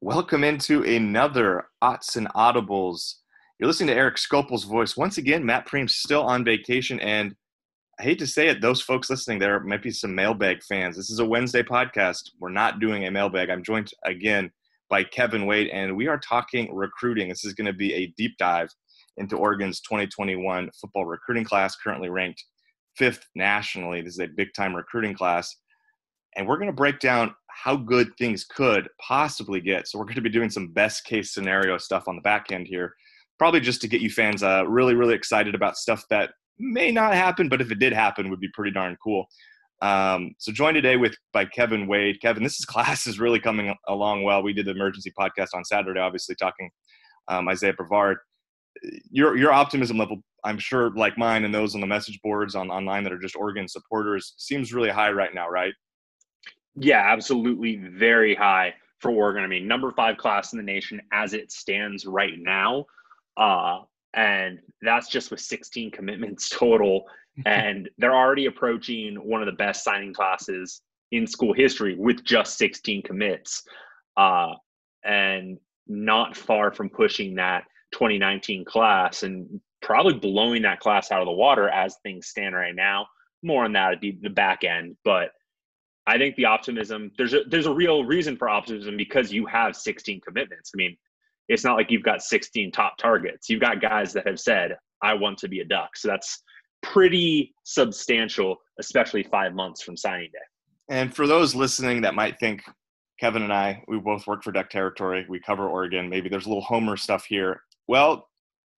Welcome into another Otts and Audibles. You're listening to Erik Skopil's voice. Once again, Matt Prehm's still on vacation, and I hate to say it, those folks listening, there might be some mailbag fans. This is a Wednesday podcast. We're not doing a mailbag. I'm joined again by Kevin Wade, and we are talking recruiting. This is going to be a deep dive into Oregon's 2021 football recruiting class, currently ranked fifth nationally. This is a big time recruiting class. And we're going to break down how good things could possibly get. So we're going to be doing some best case scenario stuff on the back end here, probably just to get you fans uh, really, really excited about stuff that may not happen, but if it did happen, would be pretty darn cool. Um, so joined today with by Kevin Wade. Kevin, this is class is really coming along well. We did the emergency podcast on Saturday, obviously talking um, Isaiah Brevard. Your your optimism level, I'm sure, like mine and those on the message boards on online that are just Oregon supporters, seems really high right now, right? Yeah, absolutely very high for Oregon. I mean, number five class in the nation as it stands right now. Uh, and that's just with 16 commitments total. and they're already approaching one of the best signing classes in school history with just 16 commits. Uh, and not far from pushing that 2019 class and probably blowing that class out of the water as things stand right now. More on that would be the back end. But I think the optimism there's a there's a real reason for optimism because you have 16 commitments. I mean, it's not like you've got 16 top targets. You've got guys that have said, "I want to be a Duck." So that's pretty substantial, especially five months from signing day. And for those listening that might think Kevin and I, we both work for Duck Territory. We cover Oregon. Maybe there's a little Homer stuff here. Well,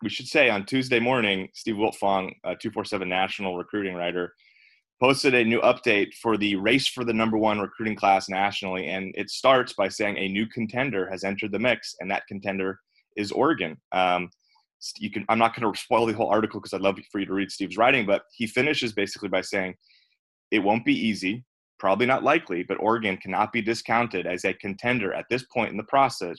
we should say on Tuesday morning, Steve Wiltfong, uh, a 247 national recruiting writer, posted a new update for the race for the number one recruiting class nationally. And it starts by saying a new contender has entered the mix, and that contender is Oregon. Um, you can, I'm not going to spoil the whole article because I'd love for you to read Steve's writing, but he finishes basically by saying it won't be easy, probably not likely, but Oregon cannot be discounted as a contender at this point in the process,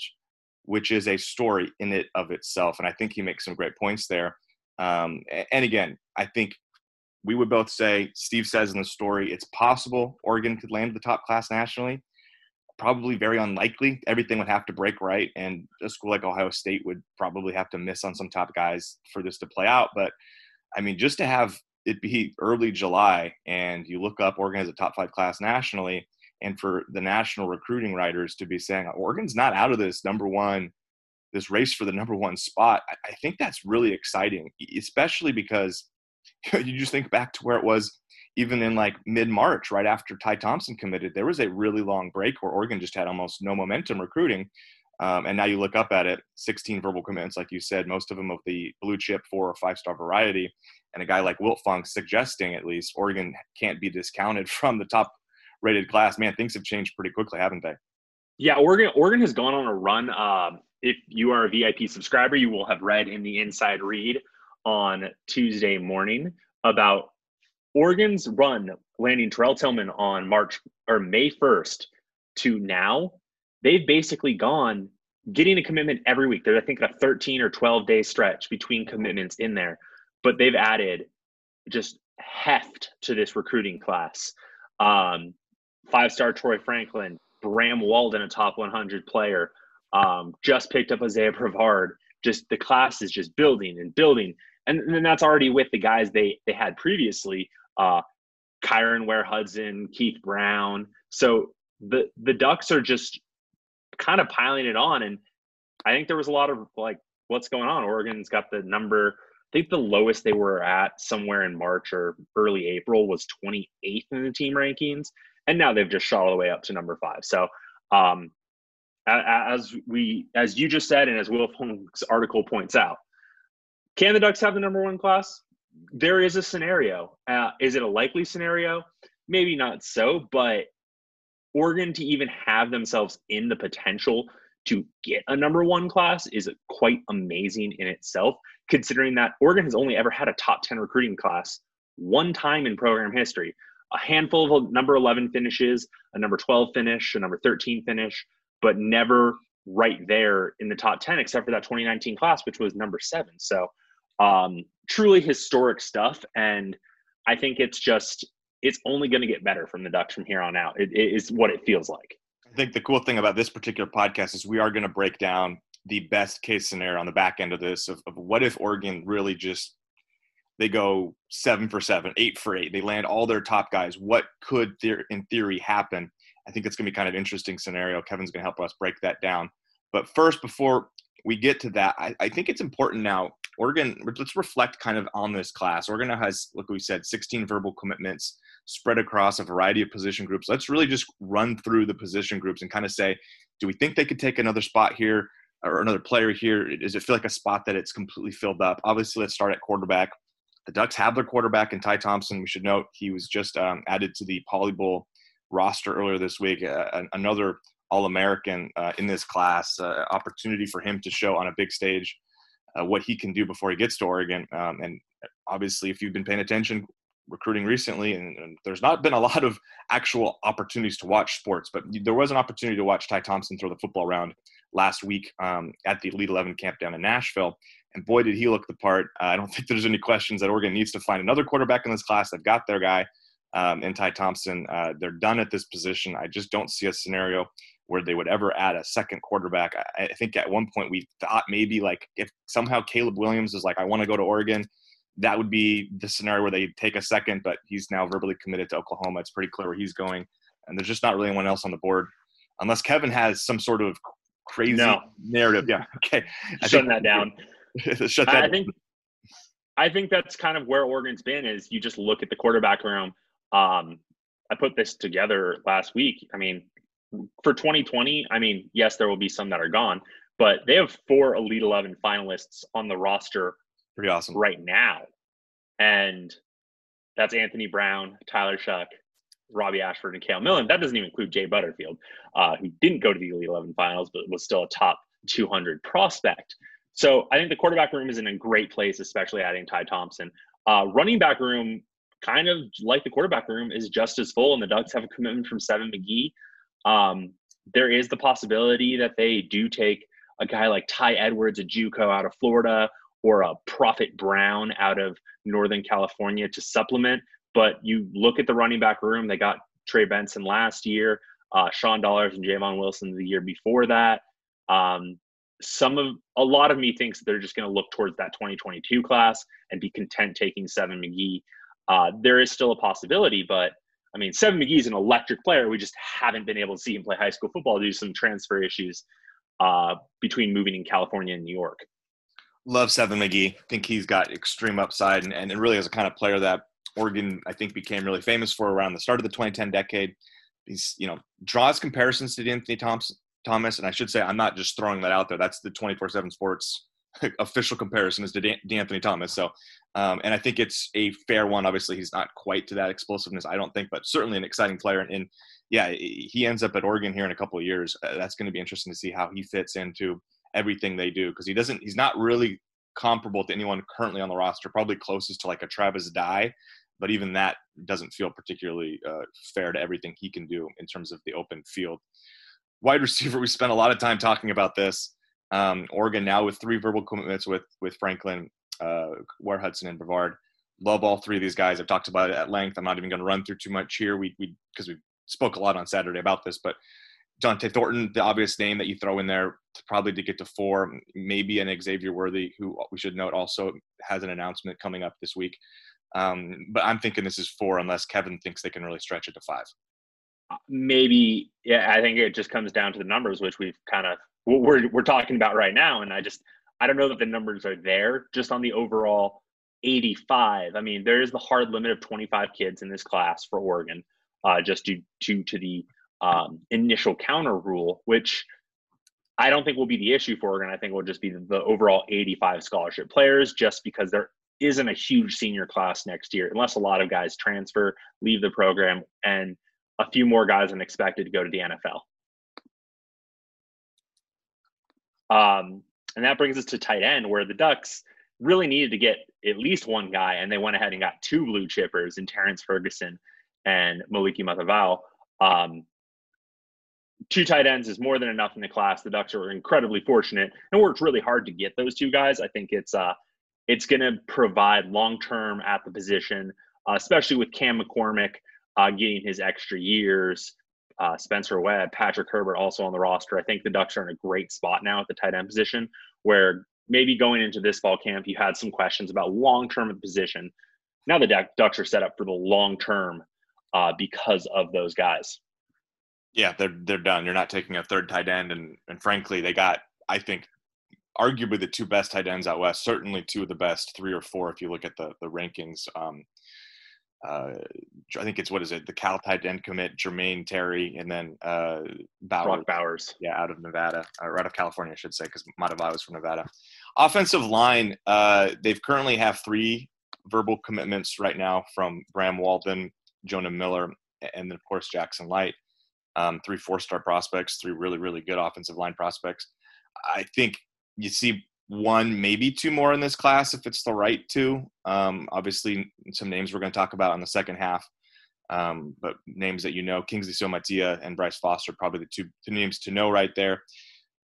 which is a story in it of itself. And I think he makes some great points there. Um, and again, I think we would both say Steve says in the story it's possible Oregon could land the top class nationally. Probably very unlikely. Everything would have to break right, and a school like Ohio State would probably have to miss on some top guys for this to play out. But I mean, just to have it be early July and you look up Oregon as a top five class nationally, and for the national recruiting writers to be saying oh, Oregon's not out of this number one, this race for the number one spot, I think that's really exciting, especially because you just think back to where it was even in like mid March, right after Ty Thompson committed, there was a really long break where Oregon just had almost no momentum recruiting. Um, and now you look up at it 16 verbal commitments, like you said, most of them of the blue chip four or five star variety. And a guy like Wiltfong suggesting at least Oregon can't be discounted from the top rated class. Man, things have changed pretty quickly, haven't they? Yeah, Oregon Oregon has gone on a run. Uh, if you are a VIP subscriber, you will have read in the inside read on Tuesday morning about Oregon's run landing Terrell Tillman on March or May 1st to now. They've basically gone getting a commitment every week. There's, I think, a 13 or 12 day stretch between commitments in there, but they've added just heft to this recruiting class. Um, five star Troy Franklin, Bram Walden, a top 100 player, um, just picked up Isaiah Brevard. Just the class is just building and building and then that's already with the guys they they had previously. Uh, Kyron Ware Hudson, Keith Brown. So the the Ducks are just kind of piling it on, and I think there was a lot of like, what's going on? Oregon's got the number. I think the lowest they were at somewhere in March or early April was 28th in the team rankings, and now they've just shot all the way up to number five. So, um, as we, as you just said, and as Will Funk's article points out, can the Ducks have the number one class? There is a scenario. Uh, is it a likely scenario? Maybe not so, but Oregon to even have themselves in the potential to get a number one class is quite amazing in itself, considering that Oregon has only ever had a top 10 recruiting class one time in program history. A handful of number 11 finishes, a number 12 finish, a number 13 finish, but never right there in the top 10, except for that 2019 class, which was number seven. So um, truly historic stuff. And I think it's just, it's only going to get better from the Ducks from here on out. It, it is what it feels like. I think the cool thing about this particular podcast is we are going to break down the best case scenario on the back end of this of, of what if Oregon really just they go seven for seven, eight for eight. They land all their top guys. What could, there, in theory, happen? I think it's going to be kind of interesting scenario. Kevin's going to help us break that down. But first, before we get to that, I, I think it's important now. Oregon, let's reflect kind of on this class. Oregon has, like we said, 16 verbal commitments spread across a variety of position groups. Let's really just run through the position groups and kind of say, do we think they could take another spot here or another player here? Does it feel like a spot that it's completely filled up? Obviously, let's start at quarterback. The Ducks have their quarterback in Ty Thompson. We should note he was just um, added to the Poly Bowl roster earlier this week. Uh, another All American uh, in this class. Uh, opportunity for him to show on a big stage uh, what he can do before he gets to Oregon. Um, and obviously, if you've been paying attention recruiting recently, and, and, there's not been a lot of actual opportunities to watch sports, but there was an opportunity to watch Ty Thompson throw the football around last week um, at the Elite 11 camp down in Nashville. And boy, did he look the part. Uh, I don't think there's any questions that Oregon needs to find another quarterback in this class. They've got their guy um, in Ty Thompson. Uh, they're done at this position. I just don't see a scenario where they would ever add a second quarterback. I, I think at one point we thought maybe like if somehow Caleb Williams is like, I want to go to Oregon, that would be the scenario where they take a second, but he's now verbally committed to Oklahoma. It's pretty clear where he's going. And there's just not really anyone else on the board unless Kevin has some sort of crazy no. narrative. Yeah. Okay. Shutting that down. Shut that I think I think that's kind of where Oregon's been is you just look at the quarterback room. Um, I put this together last week. I mean, for 2020, I mean, yes, there will be some that are gone, but they have four Elite 11 finalists on the roster Pretty awesome. right now. And that's Anthony Brown, Tyler Shough, Robbie Ashford, and Cale Millen. That doesn't even include Jay Butterfield, uh, who didn't go to the Elite 11 finals, but was still a top 200 prospect. So I think the quarterback room is in a great place, especially adding Ty Thompson. Uh, running back room, kind of like the quarterback room, is just as full, and the Ducks have a commitment from Seven McGee. Um, there is the possibility that they do take a guy like Ty Edwards, a JUCO out of Florida, or a Prophet Brown out of Northern California to supplement. But you look at the running back room; they got Trey Benson last year, uh, Sean Dollars and Jayvaun Wilson the year before that. Um, some of a lot of me thinks they're just going to look towards that 2022 class and be content taking Seven McGee. Uh, there is still a possibility, but I mean, Seven McGee is an electric player. We just haven't been able to see him play high school football due to some transfer issues uh, between moving in California and New York. Love Seven McGee. think he's got extreme upside and, and really is a kind of player that Oregon, I think, became really famous for around the start of the 2010 decade. He's, you know, draws comparisons to Anthony Thompson, Thomas, and I should say I'm not just throwing that out there. That's the 24/7 Sports official comparison is to D'Anthony Thomas. So, um, and I think it's a fair one. Obviously, he's not quite to that explosiveness, I don't think, but certainly an exciting player. And, and yeah, he ends up at Oregon here in a couple of years. Uh, that's going to be interesting to see how he fits into everything they do because he doesn't. He's not really comparable to anyone currently on the roster. Probably closest to like a Travis Dye, but even that doesn't feel particularly uh, fair to everything he can do in terms of the open field wide receiver, we spent a lot of time talking about this. Um, Oregon now with three verbal commitments with with Franklin, uh, Ware Hudson, and Brevard. Love all three of these guys. I've talked about it at length. I'm not even going to run through too much here. We we because we spoke a lot on Saturday about this, but Dont'e Thornton, the obvious name that you throw in there, probably to get to four. Maybe an Xavier Worthy, who we should note also has an announcement coming up this week. Um, but I'm thinking this is four, unless Kevin thinks they can really stretch it to five maybe yeah i think it just comes down to the numbers which we've kind of we're we're talking about right now. And i just i don't know that the numbers are there just on the overall 85 i mean there is the hard limit of 25 kids in this class for oregon uh, just due, due to the um, initial counter rule which i don't think will be the issue for oregon. I think will just be the, the overall 85 scholarship players just because there isn't a huge senior class next year unless a lot of guys transfer leave the program and a few more guys than expected to go to the NFL. Um, and that brings us to tight end, where the Ducks really needed to get at least one guy, and they went ahead and got two blue chippers in Terrence Ferguson and Maliki Matavao. Um, two tight ends is more than enough in the class. The Ducks are incredibly fortunate and worked really hard to get those two guys. I think it's uh, it's going to provide long term at the position, uh, especially with Cam McCormick uh, getting his extra years. uh, Spencer Webb, Patrick Herbert also on the roster. I think the Ducks are in a great spot now at the tight end position where maybe going into this fall camp, you had some questions about long term position. Now the Ducks are set up for the long term uh, because of those guys. Yeah, they're they're done. You're not taking a third tight end, and and frankly, they got I think arguably the two best tight ends out west. Certainly two of the best, three or four if you look at the the rankings. Um, uh, I think it's what is it? The Cal tight end commit Jermaine Terry, and then uh, Bowers. Brock Bowers, yeah, out of Nevada, or out of California, I should say, because Matavao was from Nevada. Offensive line, uh, they've currently have three verbal commitments right now from Bram Walden, Jonah Miller, and then of course Jackson Light. Um, three four-star prospects, three really really good offensive line prospects. I think you see one, maybe two more in this class if it's the right two. Um, obviously, some names we're going to talk about in the second half, um, but names that you know, Kingsley Suamataia and Bryce Foster, probably the two, two names to know right there.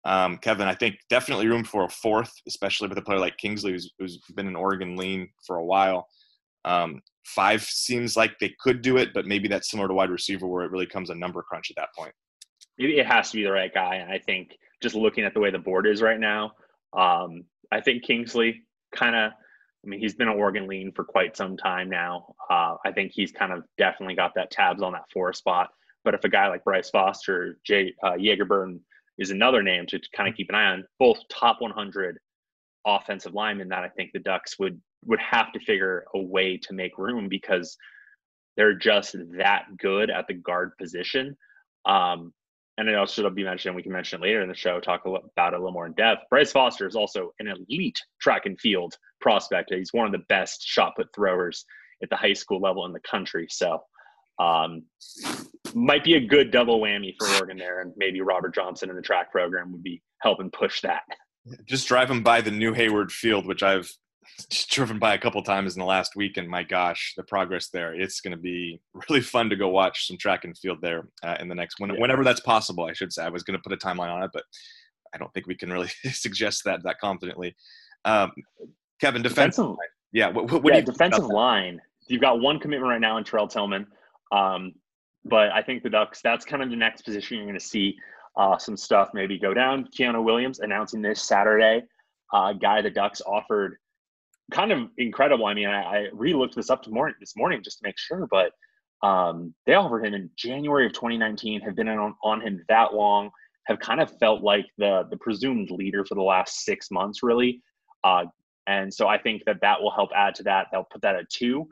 Um, Kevin, I think definitely room for a fourth, especially with a player like Kingsley, who's, who's been an Oregon lean for a while. Um, five seems like they could do it, but maybe that's similar to wide receiver where it really comes a number crunch at that point. It has to be the right guy. I think just looking at the way the board is right now, um, I think Kingsley kind of, I mean, he's been an Oregon lean for quite some time now. Uh, I think he's kind of definitely got that tabs on that four spot. But if a guy like Bryce Foster, Jay uh, Jager Burton is another name to kind of keep an eye on, both top 100 offensive linemen that I think the Ducks would would have to figure a way to make room because they're just that good at the guard position. Um, and it also should be mentioned, we can mention it later in the show, talk about it a little more in depth. Bryce Foster is also an elite track and field prospect. He's one of the best shot put throwers at the high school level in the country. So, um, might be a good double whammy for Oregon there. And maybe Robert Johnson in the track program would be helping push that. Just driving by the new Hayward Field, which I've driven by a couple times in the last week, and my gosh, the progress there. It's going to be really fun to go watch some track and field there uh, in the next when, yeah. whenever that's possible. I should say I was going to put a timeline on it, but I don't think we can really suggest that that confidently. Um, Kevin, defensive, defensive line. Yeah, what, what yeah, defensive line. You've got one commitment right now in Terrell Tillman, um, but I think the Ducks. That's kind of the next position you're going to see uh, some stuff maybe go down. Keanu Williams announcing this Saturday. Uh, guy the Ducks offered kind of incredible. I mean, I, I re-looked this up tomorrow, this morning just to make sure, but um, they offered him in January of 2019. Have been on, on him that long. Have kind of felt like the the presumed leader for the last six months, really. Uh, and so I think that that will help add to that. They'll put that at two.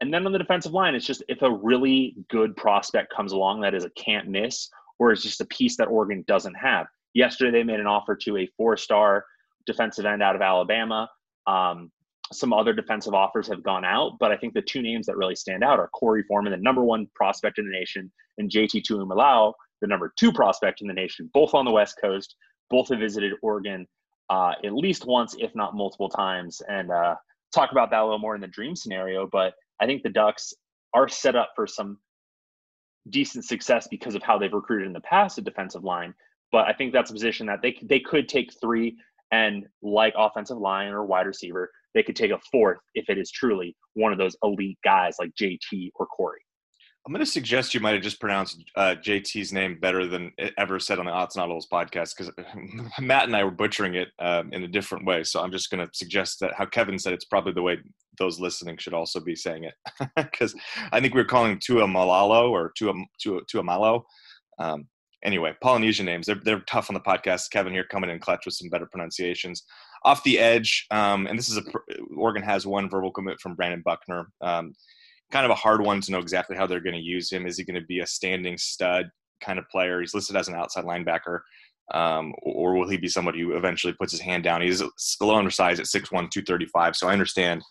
And then on the defensive line, it's just if a really good prospect comes along that is a can't miss, or is just a piece that Oregon doesn't have. Yesterday, they made an offer to a four star defensive end out of Alabama. Um, some other defensive offers have gone out, but I think the two names that really stand out are Korey Foreman, the number one prospect in the nation, and JT Tuimoloau, the number two prospect in the nation, both on the West Coast. Both have visited Oregon uh, at least once, if not multiple times, and uh, talk about that a little more in the dream scenario. But I think the Ducks are set up for some decent success because of how they've recruited in the past, a defensive line. But I think that's a position that they they could take three and like offensive line or wide receiver, they could take a fourth if it is truly one of those elite guys like JT or Korey. I'm going to suggest you might have just pronounced uh, JT's name better than ever said on the Odds Not podcast because Matt and I were butchering it um, in a different way. So I'm just going to suggest that how Kevin said it's probably the way those listening should also be saying it because I think we are calling Tua Malalo or Tua Tua, Tua Malo. Um, anyway, Polynesian names they're they're tough on the podcast. Kevin here coming in clutch with some better pronunciations off the edge, um, and this is a Oregon has one verbal commit from Brandon Buckner. Um, kind of a hard one to know exactly how they're going to use him. Is he going to be a standing stud kind of player? He's listed as an outside linebacker, um, or will he be somebody who eventually puts his hand down? He's a little undersized at 6'1", 235, so I understand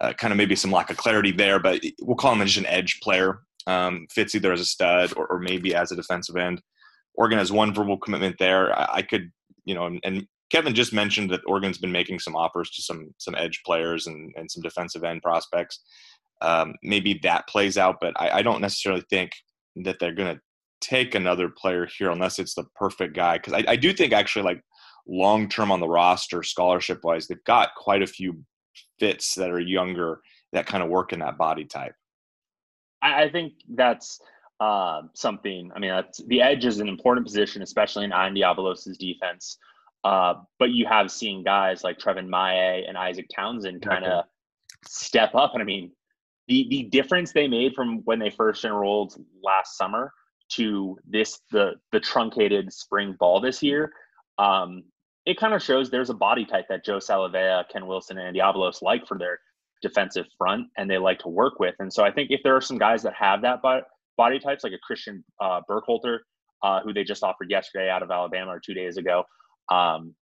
uh, kind of maybe some lack of clarity there, but we'll call him just an edge player. Um, fits either as a stud or, or, maybe as a defensive end. Oregon has one verbal commitment there. I, I could, you know, and, and Kevin just mentioned that Oregon's been making some offers to some some edge players and, and some defensive end prospects. Um, maybe that plays out, but I, I don't necessarily think that they're going to take another player here unless it's the perfect guy. Because I, I do think actually, like long term on the roster, scholarship wise, they've got quite a few fits that are younger that kind of work in that body type. I, think that's uh, something. I mean, that's, the edge is an important position, especially in Andy Avalos's defense. Uh, but you have seen guys like Trevin Maye and Isaac Townsend kind of step up. And I mean, the the difference they made from when they first enrolled last summer to this the the truncated spring ball this year, um, it kind of shows there's a body type that Joe Salavea, Ken Wilson, and Avalos like for their defensive front, and they like to work with. And so I think if there are some guys that have that body types, like a Christian uh, Burkhalter, uh, who they just offered yesterday out of Alabama or two days ago, um,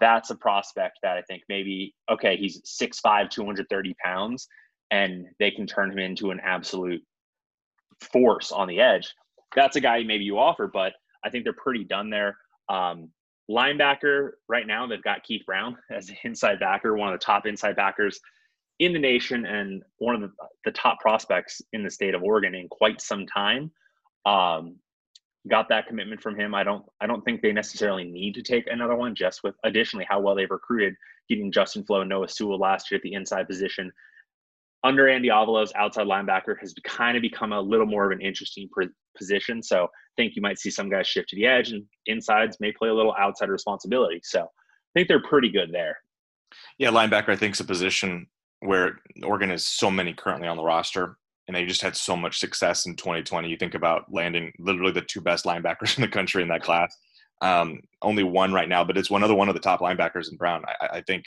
that's a prospect that I think maybe okay, he's 6'5", 230 pounds, and they can turn him into an absolute force on the edge. That's a guy maybe you offer, but I think they're pretty done there. Um, linebacker right now, they've got Keith Brown as an inside backer, one of the top inside backers in the nation, and one of the, the top prospects in the state of Oregon in quite some time. Um, got that commitment from him. I don't I don't think they necessarily need to take another one just with additionally how well they've recruited getting Justin Flowe and Noah Sewell last year at the inside position. Under Andy Avalos, outside linebacker has kind of become a little more of an interesting position. So I think you might see some guys shift to the edge and insides may play a little outside responsibility. So I think they're pretty good there. Yeah, linebacker I think is a position where Oregon has so many currently on the roster and they just had so much success in 2020. You think about landing literally the two best linebackers in the country in that class. Um, only one right now, but it's one other one of the top linebackers in Brown. I, I think,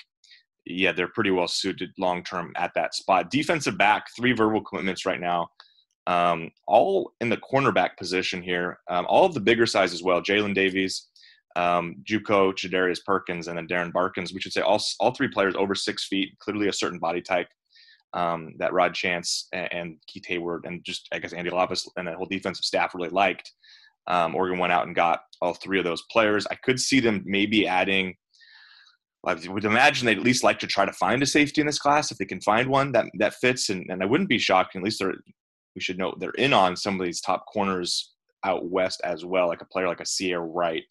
yeah, they're pretty well suited long term at that spot. Defensive back, three verbal commitments right now, um, all in the cornerback position here. Um, all of the bigger size as well. Jalen Davies, um, JUCO, Jadarius Perkins, and then Darren Barkins. We should say all all three players over six feet, clearly a certain body type um, that Rod Chance and, and, Keith Heyward and just I guess Andy Lapis and that whole defensive staff really liked. Um, Oregon went out and got all three of those players. I could see them maybe adding. I would imagine they'd at least like to try to find a safety in this class if they can find one that that fits. And, and I wouldn't be shocked. At least they're we should note they're in on some of these top corners out west as well, like a player like a Ceyair Wright.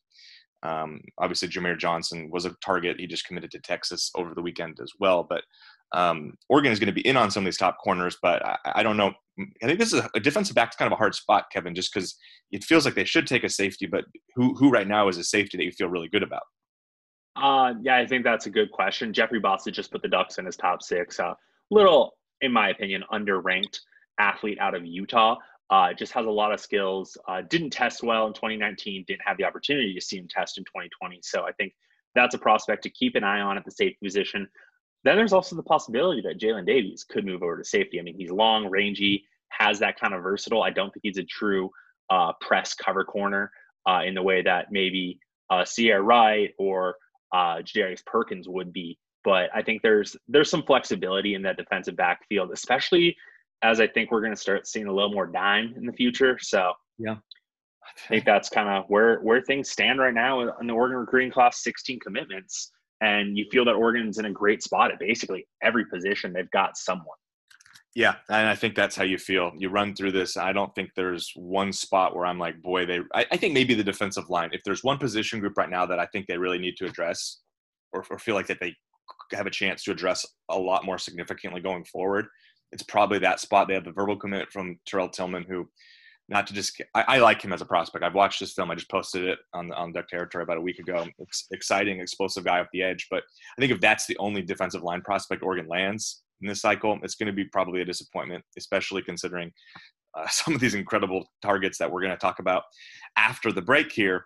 Um, obviously, Jameer Johnson was a target. He just committed to Texas over the weekend as well. But um, Oregon is going to be in on some of these top corners, but I, I don't know. I think this is a, a defensive back is kind of a hard spot, Kevin, just because it feels like they should take a safety, but who who right now is a safety that you feel really good about? Uh, yeah, I think that's a good question. Jeffrey Bostic just put the Ducks in his top six. Uh, little, in my opinion, underranked athlete out of Utah. Uh, just has a lot of skills. Uh, didn't test well in 2019. Didn't have the opportunity to see him test in 2020. So I think that's a prospect to keep an eye on at the safety position. Then there's also the possibility that Jalen Davies could move over to safety. I mean, he's long, rangy, has that kind of versatile. I don't think he's a true uh, press cover corner uh, in the way that maybe uh, Ceyair Wright or uh, Jadarius Perkins would be. But I think there's there's some flexibility in that defensive backfield, especially as I think we're going to start seeing a little more dime in the future. So yeah, I think that's kind of where where things stand right now in the Oregon recruiting class. 16 commitments and you feel that Oregon's in a great spot at basically every position. They've got someone. Yeah, and I think that's how you feel. You run through this. I don't think there's one spot where I'm like, boy, they. I, I think maybe the defensive line. If there's one position group right now that I think they really need to address, or, or feel like that they have a chance to address a lot more significantly going forward, it's probably that spot. They have the verbal commitment from Terrell Tillman, who not to just I, I, like him as a prospect. I've watched this film. I just posted it on on Duck Territory about a week ago. It's exciting, explosive guy off the edge. But I think if that's the only defensive line prospect Oregon lands in this cycle, it's going to be probably a disappointment, especially considering uh, some of these incredible targets that we're going to talk about after the break here.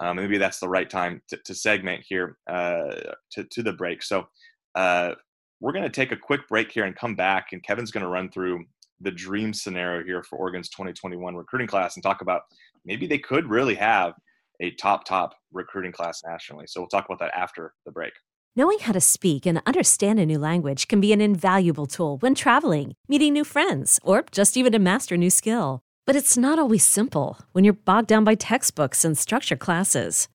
Um, maybe that's the right time to, to segment here uh, to to the break. So. Uh, we're going to take a quick break here and come back, and Kevin's going to run through the dream scenario here for Oregon's 2021 recruiting class and talk about maybe they could really have a top, top recruiting class nationally. So we'll talk about that after the break. Knowing how to speak and understand a new language can be an invaluable tool when traveling, meeting new friends, or just even to master a new skill. But it's not always simple when you're bogged down by textbooks and structure classes.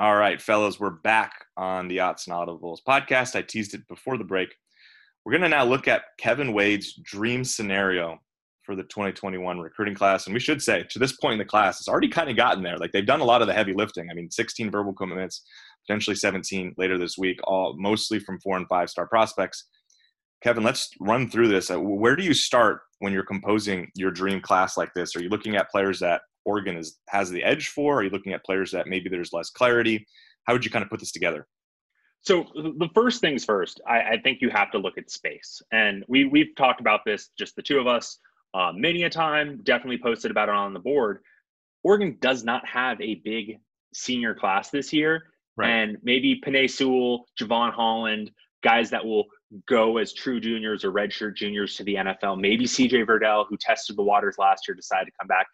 All right, fellas, we're back on the Odds and Audibles podcast. I teased it before the break. We're going to now look at Kevin Wade's dream scenario for the 2021 recruiting class. And we should say, to this point in the class, it's already kind of gotten there. Like they've done a lot of the heavy lifting. I mean, 16 verbal commitments, potentially 17 later this week, all mostly from four and five star prospects. Kevin, let's run through this. Uh, where do you start when you're composing your dream class like this? Are you looking at players that Oregon is has the edge for? Are you looking at players that maybe there's less clarity? How would you kind of put this together? So the first things first, I, I think you have to look at space, and we we've talked about this, just the two of us, uh, many a time. Definitely posted about it on the board. Oregon does not have a big senior class this year, right. and maybe Penei Sewell, Jevon Holland, guys that will go as true juniors or redshirt juniors to the NFL. Maybe CJ Verdell, who tested the waters last year, decided to come back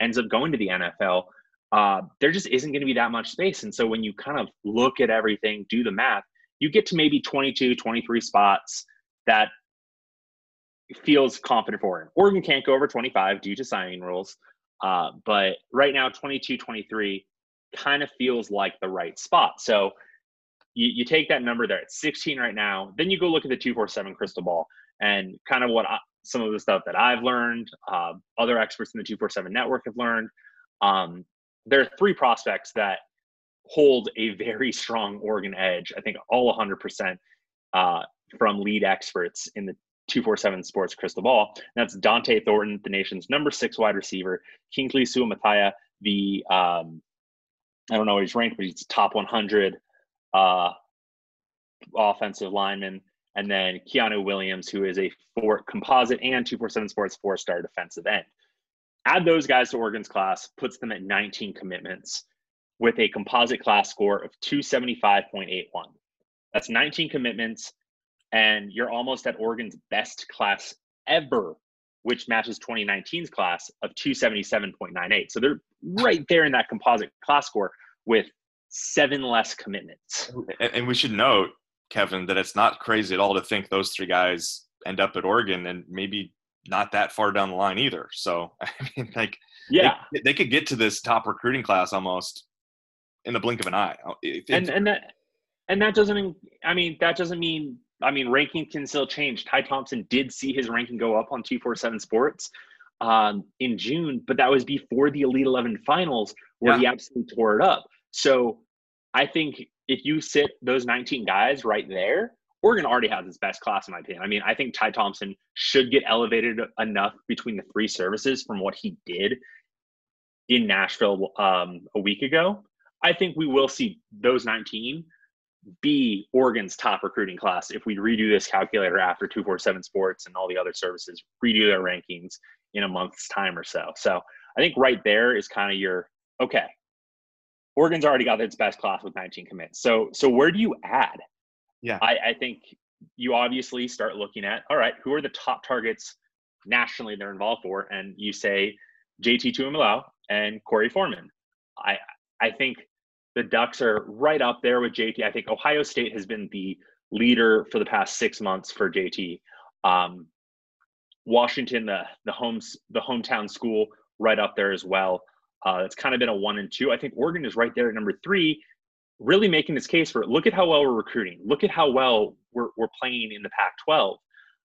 ends up going to the NFL, uh, there just isn't going to be that much space. And so when you kind of look at everything, do the math, you get to maybe 22, 23 spots that feels confident for Oregon. Oregon can't go over 25 due to signing rules. Uh, but right now, 22, 23 kind of feels like the right spot. So you, you take that number there at 16 right now, then you go look at the 247 crystal ball and kind of what I, some of the stuff that I've learned, uh, other experts in the 247 network have learned. Um, there are three prospects that hold a very strong Oregon edge. I think all 100% uh, from lead experts in the 247 Sports Crystal Ball. And that's Dont'e Thornton, the nation's number six wide receiver, Kingsley Suamataia, the um, I don't know where he's ranked, but he's top 100 uh, offensive lineman and then Keanu Williams, who is a four composite and 247 Sports four star defensive end. Add those guys to Oregon's class, puts them at 19 commitments with a composite class score of 275.81. That's 19 commitments, and you're almost at Oregon's best class ever, which matches 2019's class of 277.98. So they're right there in that composite class score with seven less commitments. And we should note Kevin, that it's not crazy at all to think those three guys end up at Oregon and maybe not that far down the line either. So I mean, like, yeah, they, they could get to this top recruiting class almost in the blink of an eye. It, and and that and that doesn't. I mean, that doesn't mean. I mean, ranking can still change. Ty Thompson did see his ranking go up on two four seven Sports um, in June, but that was before the Elite Eleven finals where yeah. he absolutely tore it up. So I think if you sit those 19 guys right there, Oregon already has its best class, in my opinion. I mean, I think Ty Thompson should get elevated enough between the three services from what he did in Nashville um, a week ago. I think we will see those 19 be Oregon's top recruiting class if we redo this calculator after 247 Sports and all the other services redo their rankings in a month's time or so. So I think right there is kind of your okay, Oregon's already got its best class with 19 commits. So so where do you add? Yeah. I, I think you obviously start looking at all right, who are the top targets nationally they're involved for? And you say JT Tuimoloau and Korey Foreman. I I think the Ducks are right up there with JT. I think Ohio State has been the leader for the past six months for JT. Um, Washington, the the homes the hometown school, right up there as well. Uh, it's kind of been a one and two. I think Oregon is right there at number three, really making this case for it. look at how well we're recruiting. Look at how well we're, we're playing in the Pac 12.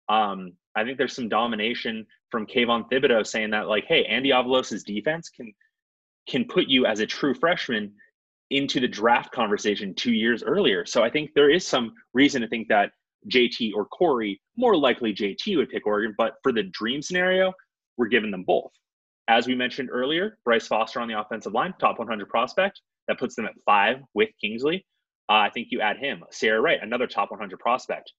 Um, I think there's some domination from Kayvon Thibodeaux saying that, like, hey, Andy Avalos' defense can can put you as a true freshman into the draft conversation two years earlier. So I think there is some reason to think that JT or Korey, more likely JT would pick Oregon. But for the dream scenario, we're giving them both. As we mentioned earlier, Bryce Foster on the offensive line, top 100 prospect. That puts them at five with Kingsley. Uh, I think you add him. Ceyair Wright, another top 100 prospect.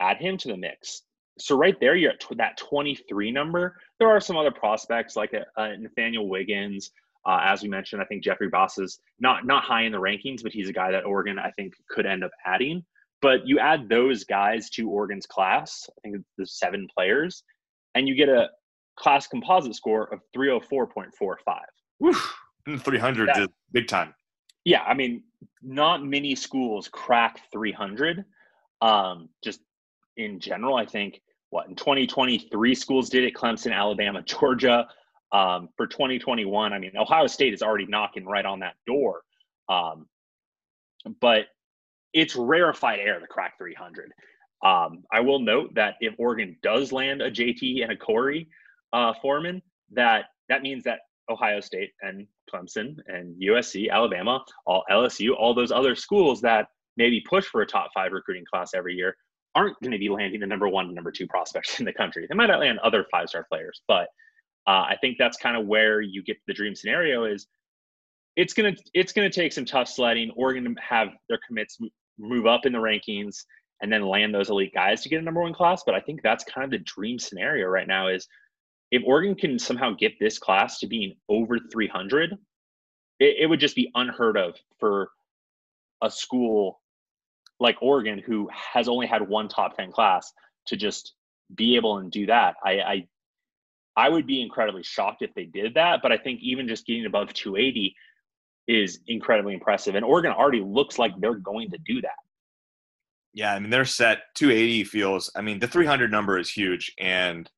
Add him to the mix. So right there, you're at that 23 number. There are some other prospects like a, a Nathaniel Wiggins. Uh, as we mentioned, I think Jeffrey Boss is not not high in the rankings, but he's a guy that Oregon I think could end up adding. But you add those guys to Oregon's class, I think the seven players, and you get a class composite score of 304.45. Woof. 300 that, is big time. Yeah, I mean, not many schools crack 300. Um, just in general, I think what in 2023 schools did it: Clemson, Alabama, Georgia. Um, for 2021, I mean, Ohio State is already knocking right on that door. Um, but it's rarefied air to crack 300. Um, I will note that if Oregon does land a JT and a Korey uh, Foreman, that that means that Ohio State and Clemson and USC, Alabama, all LSU, all those other schools that maybe push for a top five recruiting class every year aren't going to be landing the number one and number two prospects in the country. They might not land other five star players, but uh, I think that's kind of where you get the dream scenario is it's gonna it's gonna take some tough sledding. Oregon to have their commits move up in the rankings and then land those elite guys to get a number one class. But I think that's kind of the dream scenario right now is if Oregon can somehow get this class to being over 300, it, it would just be unheard of for a school like Oregon, who has only had one top 10 class, to just be able and do that. I, I I would be incredibly shocked if they did that, but I think even just getting above 280 is incredibly impressive. And Oregon already looks like they're going to do that. Yeah, I mean they're set 280 feels. I mean the 300 number is huge, and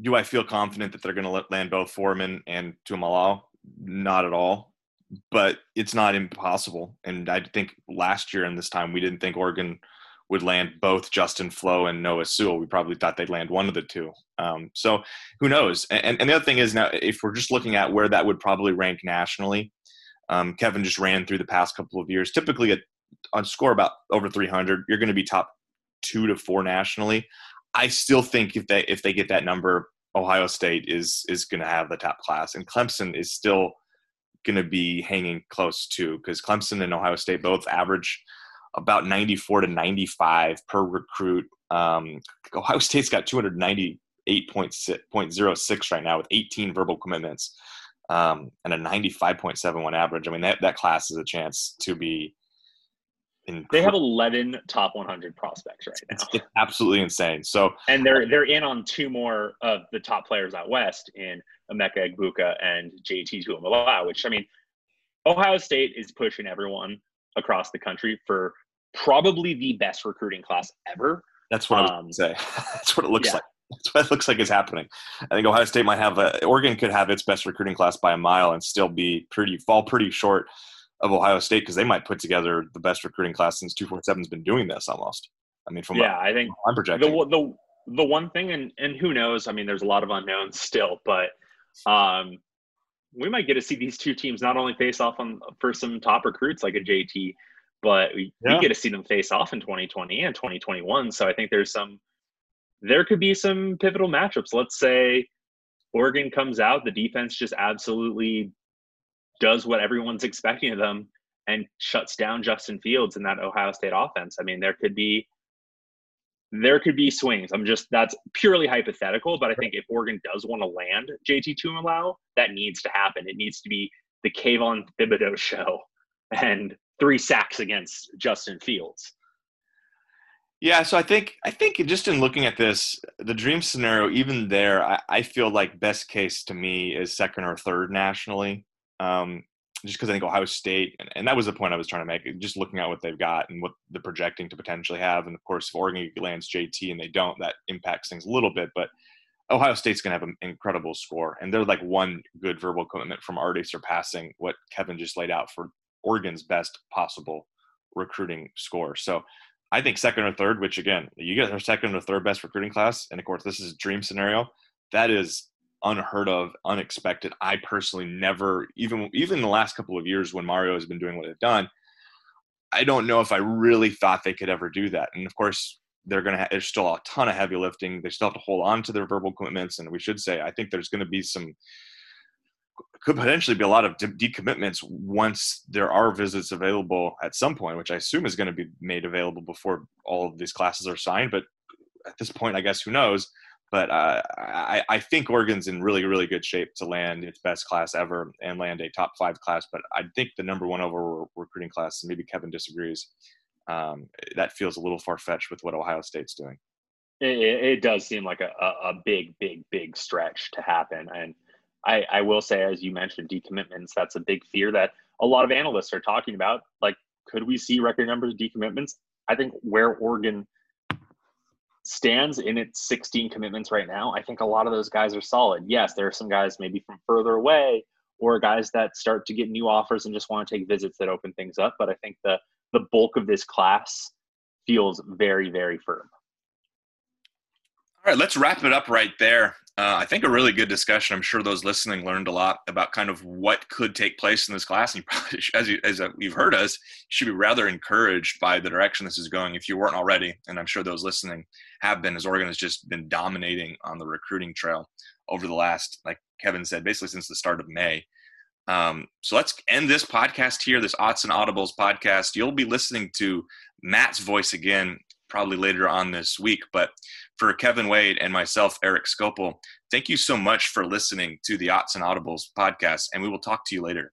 do I feel confident that they're going to land both Foreman and Tuimoloau? Not at all, but it's not impossible. And I think last year and this time we didn't think Oregon would land both Justin Flowe and Noah Sewell. We probably thought they'd land one of the two. Um, so who knows? And, and the other thing is now, if we're just looking at where that would probably rank nationally, um, Kevin just ran through the past couple of years. Typically, on score about over 300, you're going to be top two to four nationally. I still think if they if they get that number, Ohio State is is going to have the top class, and Clemson is still going to be hanging close too, because Clemson and Ohio State both average about 94 to 95 per recruit. Um, Ohio State's got 298.06 right now with 18 verbal commitments um, and a 95.71 average. I mean, that, that class is a chance to be. They have 11 top 100 prospects right now. It's, absolutely insane. So, and they're they're in on two more of the top players out west in Emeka Egbuka and JT Tuimoloau, which I mean, Ohio State is pushing everyone across the country for probably the best recruiting class ever. That's what um, I would say. That's what it looks yeah. like. That's what it looks like is happening. I think Ohio State might have a, Oregon could have its best recruiting class by a mile and still be pretty fall pretty short of Ohio State because they might put together the best recruiting class since 247's been doing this almost. I mean, from yeah, I think I'm projecting the the the one thing, and and who knows? I mean, there's a lot of unknowns still, but um, we might get to see these two teams not only face off on for some top recruits like a JT, but we, yeah. we get to see them face off in 2020 and 2021. So I think there's some, there could be some pivotal matchups. Let's say Oregon comes out, the defense just absolutely does what everyone's expecting of them and shuts down Justin Fields in that Ohio State offense. I mean, there could be there could be swings. I'm just that's purely hypothetical, but I think if Oregon does want to land JT Tuimoloau, that needs to happen. It needs to be the Kayvon Thibodeaux show, and three sacks against Justin Fields. Yeah, so I think I think just in looking at this, the dream scenario, even there, I, I feel like best case to me is second or third nationally. Um, just because I think Ohio State, and, and, that was the point I was trying to make, just looking at what they've got and what they're projecting to potentially have. And of course, if Oregon lands JT and they don't, that impacts things a little bit. But Ohio State's going to have an incredible score. And they're like one good verbal commitment from already surpassing what Kevin just laid out for Oregon's best possible recruiting score. So I think second or third, which again, you get our second or third best recruiting class, and of course this is a dream scenario. That is unheard of, unexpected. I personally never, even even in the last couple of years when Mario has been doing what they've done, I don't know if I really thought they could ever do that. And of course, they're going to. Ha- there's still a ton of heavy lifting. They still have to hold on to their verbal commitments, and we should say I think there's going to be some could potentially be a lot of de- decommitments once there are visits available at some point, which I assume is going to be made available before all of these classes are signed. But at this point, I guess who knows? But uh, I, I, think Oregon's in really, really good shape to land its best class ever and land a top five class. But I think the number one overall recruiting class, and maybe Kevin disagrees, um, that feels a little far fetched with what Ohio State's doing. It, it does seem like a, a, big, big, big stretch to happen. And I, I will say, as you mentioned, decommitments, that's a big fear that a lot of analysts are talking about. Like, could we see record numbers of decommitments? I think where Oregon stands in its 16 commitments right now, I think a lot of those guys are solid. Yes, there are some guys maybe from further away or guys that start to get new offers and just want to take visits that open things up. But I think the the bulk of this class feels very, very firm. All right, let's wrap it up right there. Uh, I think a really good discussion. I'm sure those listening learned a lot about kind of what could take place in this class. And you probably, as, you, as you've heard us, you should be rather encouraged by the direction this is going if you weren't already. And I'm sure those listening have been, as Oregon has just been dominating on the recruiting trail over the last, like Kevin said, basically since the start of May. Um, so let's end this podcast here, this Odds and Audibles podcast. You'll be listening to Matt's voice again probably later on this week. But for Kevin Wade and myself, Erik Skopil, thank you so much for listening to the Odds and Audibles podcast, and we will talk to you later.